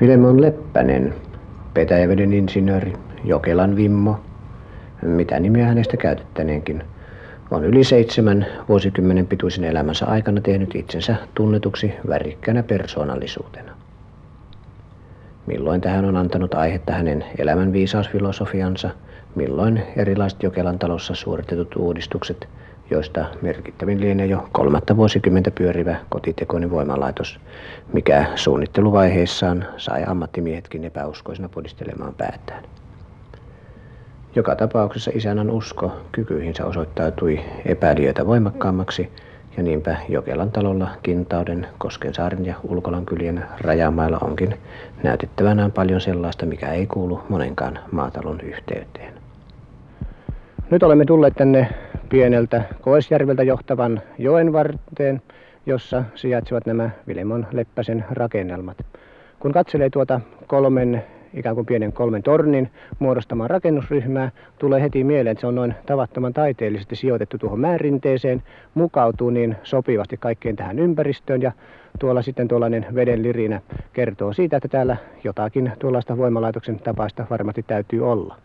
Filemon Leppänen, Petäjäveden insinööri, Jokelan Vimmo, mitä nimeä hänestä käytettäneenkin, on yli seitsemän vuosikymmenen pituisen elämänsä aikana tehnyt itsensä tunnetuksi värikkäänä persoonallisuutena. Milloin tähän on antanut aihetta hänen elämän viisausfilosofiansa, milloin erilaiset Jokelan talossa suoritetut uudistukset, joista merkittävin lienee jo kolmatta vuosikymmentä pyörivä kotitekoinen voimalaitos, mikä suunnitteluvaiheessaan sai ammattimiehetkin epäuskoisena podistelemaan päätään. Joka tapauksessa isännän usko kykyihinsä osoittautui epäilijöitä voimakkaammaksi ja niinpä Jokelan talolla Kintauden, Koskensaaren ja Ulkolan kylien rajamailla onkin näytettävänään paljon sellaista, mikä ei kuulu monenkaan maatalon yhteyteen. Nyt olemme tulleet tänne pieneltä Koesjärveltä johtavan joen varteen, jossa sijaitsevat nämä Vilemon Leppäsen rakennelmat. Kun katselee tuota kolmen ikään kuin pienen kolmen tornin muodostamaan rakennusryhmää, tulee heti mieleen, että se on noin tavattoman taiteellisesti sijoitettu tuohon määrinteeseen, mukautuu niin sopivasti kaikkeen tähän ympäristöön ja tuolla sitten tuollainen veden lirinä kertoo siitä, että täällä jotakin tuollaista voimalaitoksen tapaista varmasti täytyy olla.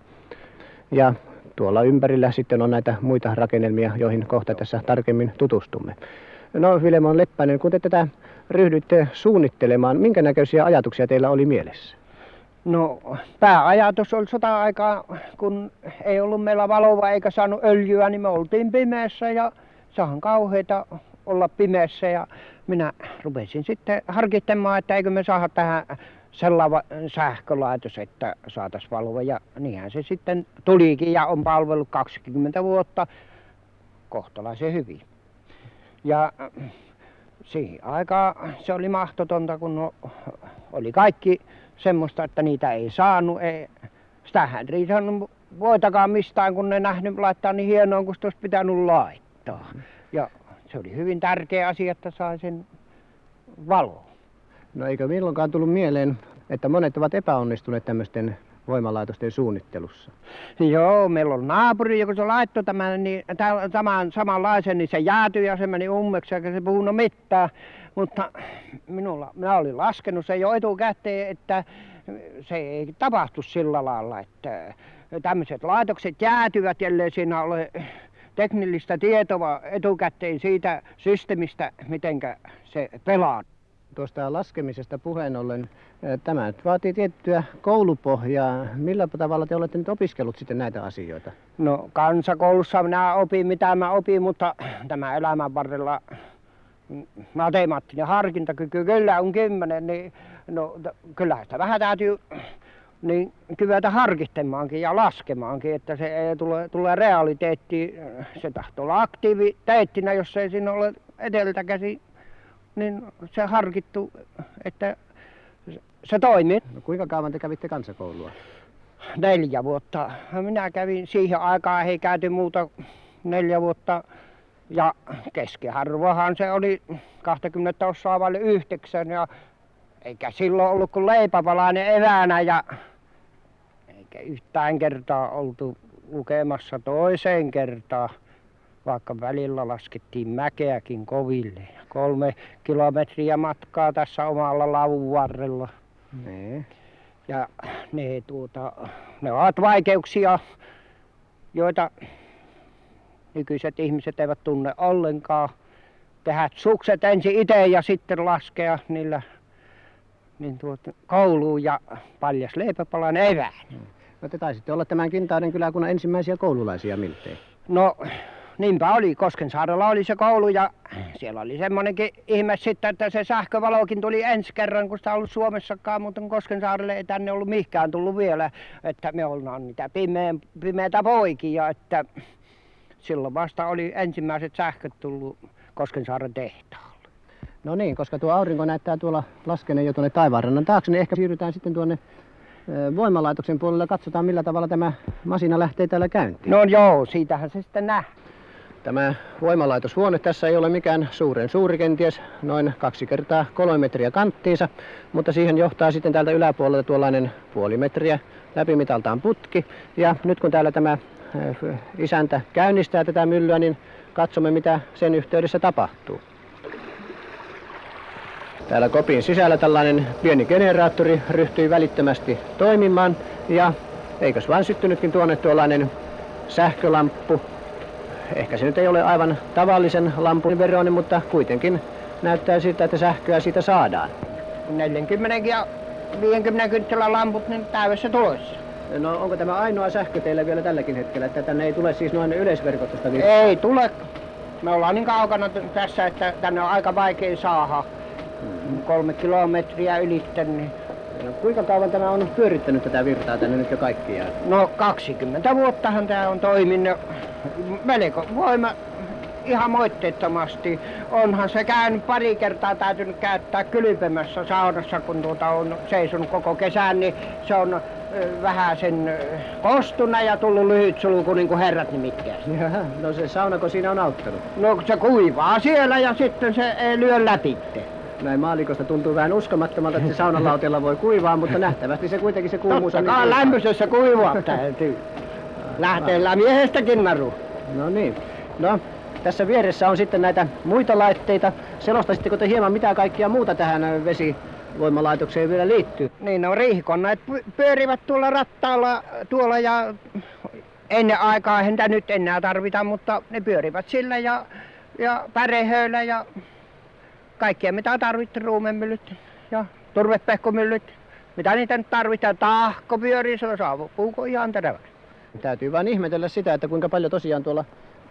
Ja tuolla ympärillä sitten on näitä muita rakennelmia, joihin kohta tässä tarkemmin tutustumme. No Filemon Leppänen, kun te tätä ryhdyitte suunnittelemaan, minkä näköisiä ajatuksia teillä oli mielessä? No pääajatus oli sota-aikaa, kun ei ollut meillä valoa eikä saanut öljyä, niin me oltiin pimeässä ja sahan kauheita olla pimeässä ja minä rupesin sitten harkitsemaan, että eikö me saada tähän sellainen sähkölaitos, että saataisiin valoa ja niinhän se sitten tulikin ja on palvellut 20 vuotta kohtalaisen hyvin. Ja siihen aikaan se oli mahdotonta, kun no, oli kaikki semmoista, että niitä ei saanut. Ei, sitähän ei saanut voitakaan mistään, kun ne nähnyt laittaa niin hienoa, kun sitä olisi pitänyt laittaa. Ja se oli hyvin tärkeä asia, että sai sen valo. No eikö milloinkaan tullut mieleen, että monet ovat epäonnistuneet tämmöisten voimalaitosten suunnittelussa? Joo, meillä on naapuri, joka se laittoi tämän, niin, tämän samanlaisen, niin se jäätyi ja se meni ummeksi eikä se puhunut mitään. Mutta minulla, minä olin laskenut se jo etukäteen, että se ei tapahtu sillä lailla, että tämmöiset laitokset jäätyvät, ellei siinä ole teknillistä tietoa etukäteen siitä systeemistä, miten se pelaa. Tuosta laskemisesta puheen ollen, tämä nyt vaatii tiettyä koulupohjaa. Millä tavalla te olette nyt opiskellut sitten näitä asioita? No kansakoulussa minä opin mitä mä opin, mutta tämä elämän varrella matemaattinen harkintakyky kyllä on kymmenen, niin no, kyllä sitä vähän täytyy niin kyetä harkitsemaankin ja laskemaankin, että se ei tule, tule realiteetti, se tahtoo olla aktiiviteettina, jos ei siinä ole edeltä käsi, niin se harkittu, että se toimii. No, kuinka kauan te kävitte kansakoulua? Neljä vuotta. Minä kävin siihen aikaan, ei käyty muuta neljä vuotta ja keskiharvohan se oli 20 osaa vaille yhdeksän ja eikä silloin ollut kuin leipäpalainen eväänä ja eikä yhtään kertaa oltu lukemassa toiseen kertaan, vaikka välillä laskettiin mäkeäkin koville. Kolme kilometriä matkaa tässä omalla lavun varrella. Nee. Ja ne, tuota, ne ovat vaikeuksia, joita nykyiset ihmiset eivät tunne ollenkaan. Tehdä sukset ensin itse ja sitten laskea niillä niin tuota, kouluun ja paljas leipäpalan evään. No te taisitte olla tämän Kintaiden kyläkunnan ensimmäisiä koululaisia miltei. No niinpä oli. Koskensaarella oli se koulu ja siellä oli semmoinenkin ihme sitten, että se sähkövalokin tuli ensi kerran, kun sitä ollut Suomessakaan, mutta Koskensaarelle ei tänne ollut mihinkään tullut vielä. Että me ollaan niitä pimeän, pimeitä poikia, että silloin vasta oli ensimmäiset sähköt tullut Koskensaaren tehtaalle. No niin, koska tuo aurinko näyttää tuolla laskeneen jo tuonne taivaanrannan taakse, niin ehkä siirrytään sitten tuonne voimalaitoksen puolelle katsotaan millä tavalla tämä masina lähtee täällä käyntiin. No joo, siitähän se sitten nähdään. Tämä voimalaitoshuone tässä ei ole mikään suuren suuri kenties, noin kaksi kertaa kolme metriä kanttiinsa, mutta siihen johtaa sitten täältä yläpuolelta tuollainen puoli metriä läpimitaltaan putki. Ja nyt kun täällä tämä isäntä käynnistää tätä myllyä, niin katsomme mitä sen yhteydessä tapahtuu. Täällä kopin sisällä tällainen pieni generaattori ryhtyi välittömästi toimimaan ja eikös vain syttynytkin tuonne tuollainen sähkölamppu. Ehkä se nyt ei ole aivan tavallisen lampun veroinen, mutta kuitenkin näyttää siltä, että sähköä siitä saadaan. 40 ja 50 kynttilän lamput niin täydessä tulossa. No onko tämä ainoa sähkö teillä vielä tälläkin hetkellä, että tänne ei tule siis noin yleisverkostosta Ei tule. Me ollaan niin kaukana tässä, että tänne on aika vaikea saada. Kolme kilometriä ylitten. Niin... No, kuinka kauan tämä on pyörittänyt tätä virtaa tänne nyt jo kaikkiaan? No 20 vuottahan tämä on toiminut. Melko voima ihan moitteettomasti. Onhan se käynyt pari kertaa täytynyt käyttää kylpemässä saunassa, kun tuota on seisonut koko kesän, niin se on vähän sen kostuna ja tullut lyhyt sulku niin kuin herrat nimittäin. Jaha, no se saunako siinä on auttanut? No se kuivaa siellä ja sitten se ei lyö läpi. Näin maalikosta tuntuu vähän uskomattomalta, että se saunalautella voi kuivaa, mutta nähtävästi se kuitenkin se kuumuus on... Totta niin lämpöisessä kuivaa täytyy. Lähteellä miehestäkin naru. No niin. No, tässä vieressä on sitten näitä muita laitteita. Selostaisitteko te hieman mitä kaikkia muuta tähän vesivoimalaitokseen vielä liittyy? Niin, no riihikoneet pyörivät tuolla rattaalla tuolla ja ennen aikaa häntä nyt enää tarvita, mutta ne pyörivät sillä ja, ja pärehöillä ja kaikkia mitä tarvittiin, ruumemyllyt ja turvepehkomyllyt. Mitä niitä nyt tarvitaan, tahko pyörii, se on saavupuuko ihan terävä. Täytyy vain ihmetellä sitä, että kuinka paljon tosiaan tuolla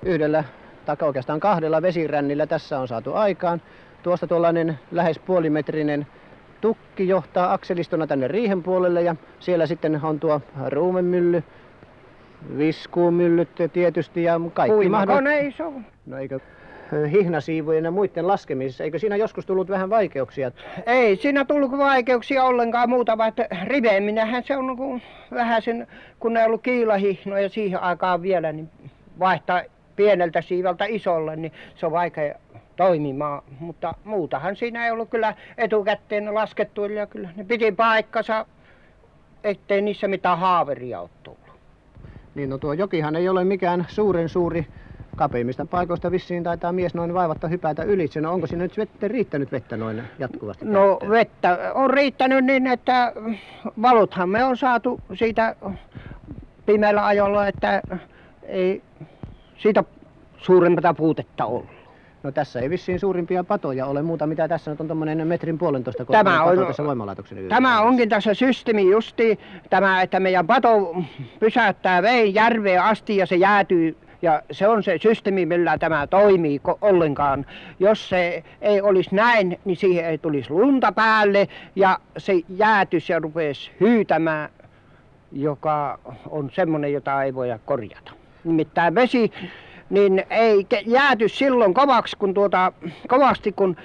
yhdellä tai oikeastaan kahdella vesirännillä tässä on saatu aikaan. Tuosta tuollainen lähes puolimetrinen tukki johtaa akselistona tänne riihen puolelle ja siellä sitten on tuo ruumemylly, viskuumyllyt tietysti ja kaikki mahdollista. No eikö hihnasiivujen ja muiden laskemisessa. Eikö siinä joskus tullut vähän vaikeuksia? Ei siinä tullut vaikeuksia ollenkaan muuta, vaan että riveeminähän se on niin vähän sen, kun ei ollut kiilahihnoja siihen aikaan vielä, niin vaihtaa pieneltä siivalta isolle, niin se on vaikea toimimaan. Mutta muutahan siinä ei ollut kyllä etukäteen laskettu, ja kyllä ne piti paikkansa, ettei niissä mitään haaveria ole tullut. Niin no tuo jokihan ei ole mikään suuren suuri kapeimmista paikoista vissiin taitaa mies noin vaivatta hypätä ylitse. No onko siinä nyt vettä, riittänyt vettä noin jatkuvasti? No käyttöön? vettä on riittänyt niin, että valuthan me on saatu siitä pimeällä ajolla, että ei siitä suurempaa puutetta ollut. No tässä ei vissiin suurimpia patoja ole muuta, mitä tässä nyt on tuommoinen metrin puolentoista tämä on, tässä voimalaitoksen yhdessä. Tämä onkin tässä systeemi justi, tämä, että meidän pato pysäyttää veen järveen asti ja se jäätyy ja se on se systeemi, millä tämä toimii ollenkaan. Jos se ei olisi näin, niin siihen ei tulisi lunta päälle ja se jäätys ja rupesi hyytämään, joka on semmoinen, jota ei voida korjata. Nimittäin vesi niin ei jääty silloin kovaksi, kun tuota, kovasti kun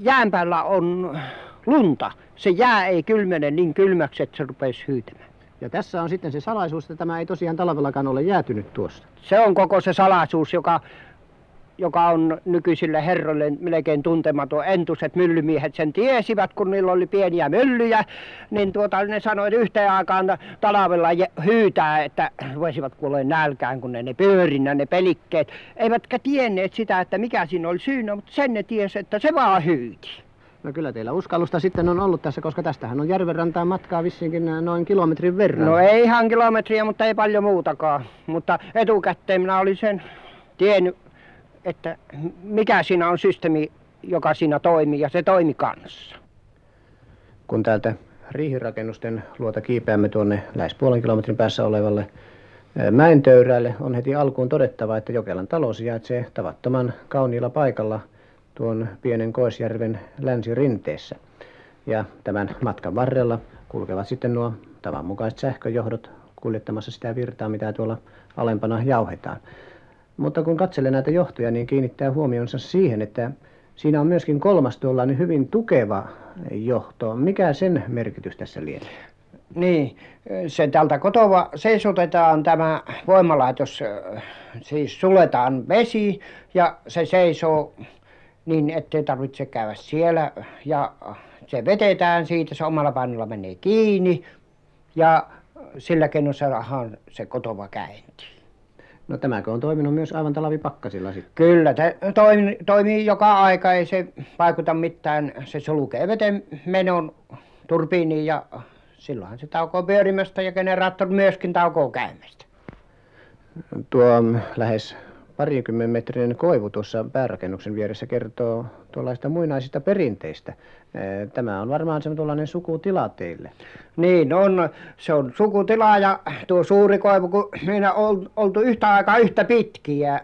jään päällä on lunta. Se jää ei kylmene niin kylmäksi, että se rupeisi hyytämään. Ja tässä on sitten se salaisuus, että tämä ei tosiaan talvellakaan ole jäätynyt tuossa. Se on koko se salaisuus, joka joka on nykyisille herroille melkein tuntematon. Entuset myllymiehet sen tiesivät, kun niillä oli pieniä myllyjä, niin tuota, ne sanoivat yhteen aikaan talvella hyytää, että voisivat kuulla nälkään, kun ne, ne pyörinnä, ne pelikkeet. Eivätkä tienneet sitä, että mikä siinä oli syynä, mutta sen ne tiesi, että se vaan hyyti. No kyllä teillä uskallusta sitten on ollut tässä, koska tästähän on järvenrantaan matkaa vissinkin noin kilometrin verran. No ei ihan kilometriä, mutta ei paljon muutakaan. Mutta etukäteen minä olin sen tiennyt että mikä siinä on systeemi, joka siinä toimii, ja se toimi kanssa. Kun täältä riihirakennusten luota kiipeämme tuonne lähes puolen kilometrin päässä olevalle mäentöyrälle, on heti alkuun todettava, että Jokelan talo sijaitsee tavattoman kauniilla paikalla tuon pienen Koisjärven länsirinteessä. Ja tämän matkan varrella kulkevat sitten nuo tavanmukaiset sähköjohdot kuljettamassa sitä virtaa, mitä tuolla alempana jauhetaan. Mutta kun katselee näitä johtoja, niin kiinnittää huomionsa siihen, että siinä on myöskin kolmas tuollainen hyvin tukeva johto. Mikä sen merkitys tässä lienee? Niin, se tältä kotova seisotetaan tämä voimalaitos, siis suletaan vesi ja se seisoo niin, ettei tarvitse käydä siellä ja se vetetään siitä, se omalla painolla menee kiinni ja sillä keinoin saadaan se kotova käyntiin. No tämäkö on toiminut myös aivan talvipakkasilla sitten? Kyllä, se toimii, toimii joka aika, ei se vaikuta mitään. Se sulkee veden menon turbiiniin ja silloinhan se taukoo pyörimästä ja generaattori myöskin taukoo käymästä. Tuo lähes parikymmentä metrinen koivu tuossa päärakennuksen vieressä kertoo tuollaista muinaisista perinteistä. Tämä on varmaan semmoinen sukutila teille. Niin on, se on sukutila ja tuo suuri koivu, kun minä on oltu yhtä aikaa yhtä pitkiä,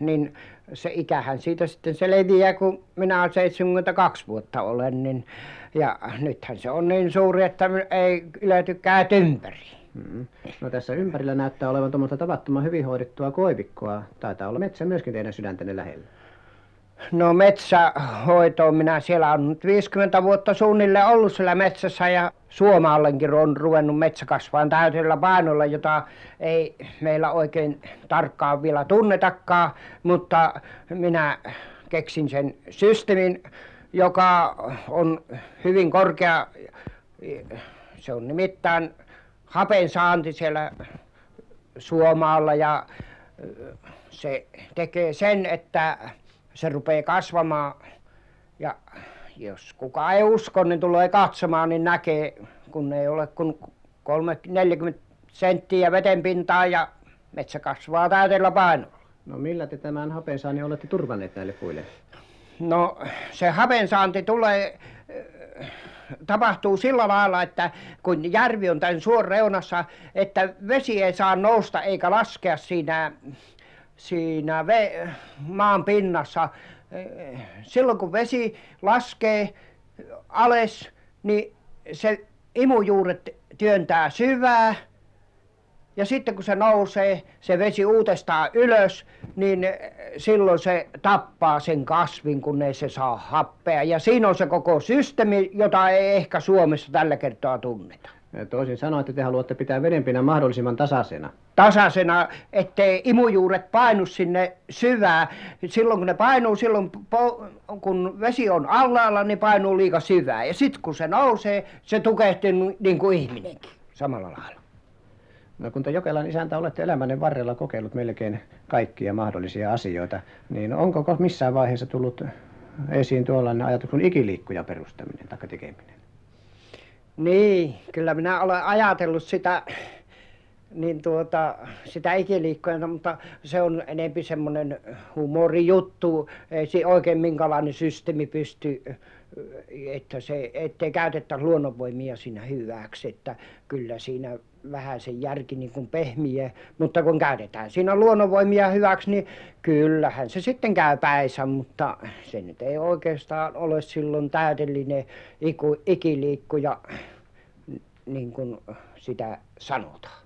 niin se ikähän siitä sitten se leviää, kun minä 72 vuotta olen, niin ja nythän se on niin suuri, että ei yletykään ympäri. Mm. No tässä ympärillä näyttää olevan tuommoista tavattoman hyvin hoidettua koivikkoa. Taitaa olla metsä myöskin teidän sydäntenne lähellä. No metsähoito, minä siellä on nyt 50 vuotta suunnilleen ollut siellä metsässä ja Suomaallenkin on ruvennut metsä kasvaa täysillä painolla, jota ei meillä oikein tarkkaan vielä tunnetakaan, mutta minä keksin sen systeemin, joka on hyvin korkea. Se on nimittäin hapen saanti siellä Suomaalla ja se tekee sen, että se rupeaa kasvamaan ja jos kuka ei usko niin tulee katsomaan niin näkee kun ei ole kuin kolme neljäkymmentä senttiä vedenpintaa ja metsä kasvaa täydellä painolla. No millä te tämän hapensaannin olette turvanneet näille puille? No se hapensaanti tulee tapahtuu sillä lailla että kun järvi on tämän suon reunassa että vesi ei saa nousta eikä laskea siinä siinä maan pinnassa. Silloin kun vesi laskee alas niin se imujuuret työntää syvään ja sitten kun se nousee se vesi uudestaan ylös niin silloin se tappaa sen kasvin kun ei se saa happea. Ja siinä on se koko systeemi jota ei ehkä Suomessa tällä kertaa tunneta. Toisin sanoen että te haluatte pitää vedenpinnan mahdollisimman tasaisena. Tasaisena ettei imujuuret painu sinne syvään. Silloin kun ne painuu silloin kun vesi on alhaalla niin painuu liian syvään. Ja sitten kun se nousee se tukehtuu niin kuin ihminenkin samalla lailla no kun te Jokelan isäntä olette elämänne varrella kokeillut melkein kaikkia mahdollisia asioita niin onko missään vaiheessa tullut esiin tuollainen ajatus kuin ikiliikkujan perustaminen tai tekeminen? Niin kyllä minä olen ajatellut sitä niin tuota sitä ikiliikkujaa mutta se on enempi semmoinen humorijuttu. Ei se oikein minkälainen systeemi pysty että se että ei käytettäisi luonnonvoimia siinä hyväksi että kyllä siinä vähän se järki niin kuin pehmiää mutta kun käytetään siinä luonnonvoimia hyväksi niin kyllähän se sitten käy päinsä mutta se nyt ei oikeastaan ole silloin täydellinen ikiliikkuja niin kuin sitä sanotaan